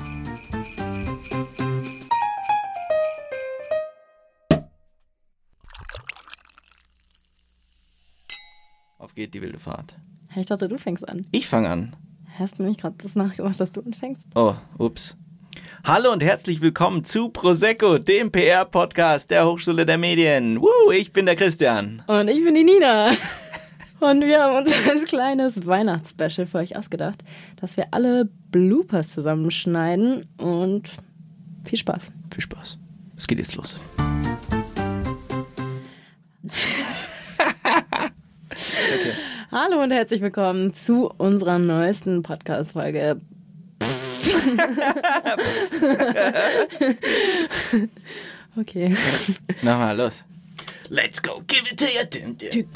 Auf geht die wilde Fahrt. Ich dachte, du fängst an. Ich fange an. Hast du mir nicht gerade das nachgemacht, dass du anfängst? Oh, ups. Hallo und herzlich willkommen zu Prosecco, dem PR-Podcast der Hochschule der Medien. Woo, ich bin der Christian. Und ich bin die Nina. Und wir haben uns ein kleines Weihnachtsspecial für euch ausgedacht, dass wir alle Bloopers zusammenschneiden und viel Spaß. Viel Spaß. Es geht jetzt los. Hallo und herzlich willkommen zu unserer neuesten Podcast-Folge. okay. Nochmal los. Let's go, give it to you. Dim, dim.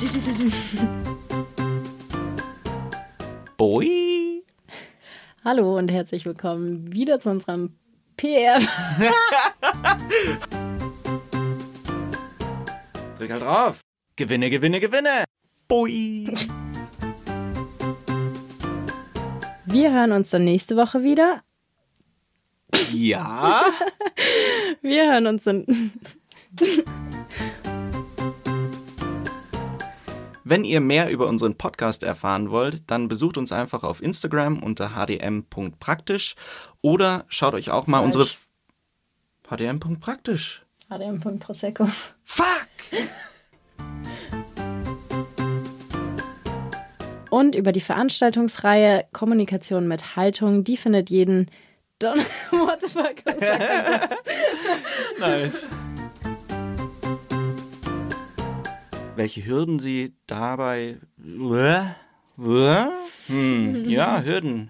Boy. Hallo und herzlich willkommen wieder zu unserem PR. Drück halt drauf. Gewinne, gewinne, gewinne. Boy. Wir hören uns dann nächste Woche wieder. Ja. Wir hören uns dann. Wenn ihr mehr über unseren Podcast erfahren wollt, dann besucht uns einfach auf Instagram unter hdm.praktisch oder schaut euch auch mal unsere hdm.praktisch. HDM. Prosecco. Fuck! Und über die Veranstaltungsreihe Kommunikation mit Haltung, die findet jeden Don What the fuck? Nice. Welche Hürden Sie dabei. Hm, ja, Hürden.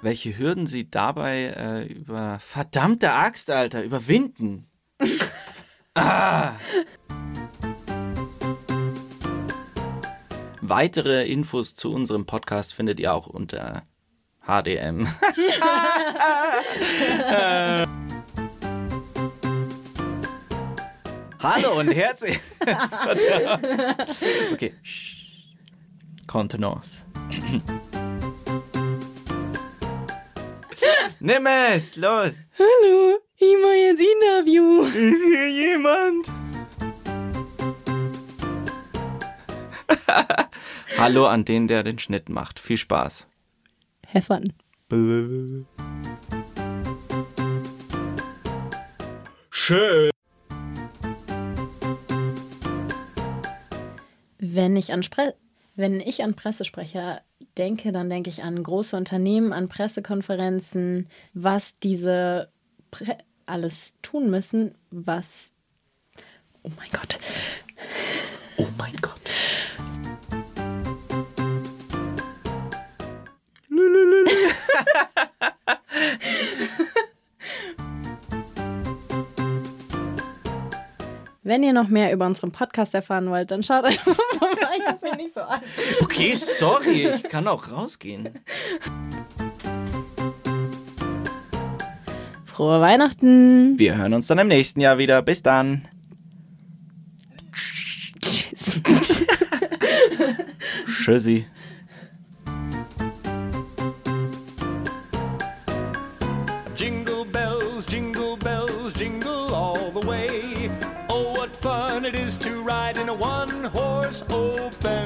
Welche Hürden Sie dabei äh, über. Verdammte Axt, Alter, überwinden. ah. Weitere Infos zu unserem Podcast findet ihr auch unter HDM. Hallo und herzlich. okay. Contenance. Nimm es, los. Hallo, ich mache jetzt Interview. Ist hier jemand? Hallo an den, der den Schnitt macht. Viel Spaß. Heffern. Schön. Wenn ich an Spre wenn ich an Pressesprecher denke, dann denke ich an große Unternehmen, an Pressekonferenzen, was diese Pre alles tun müssen, was Oh mein Gott. Wenn ihr noch mehr über unseren Podcast erfahren wollt, dann schaut einfach vorbei. Ich bin nicht so alt. Okay, sorry, ich kann auch rausgehen. Frohe Weihnachten. Wir hören uns dann im nächsten Jahr wieder. Bis dann. Tschüss. Tschüssi. Jingle it is to ride in a one horse open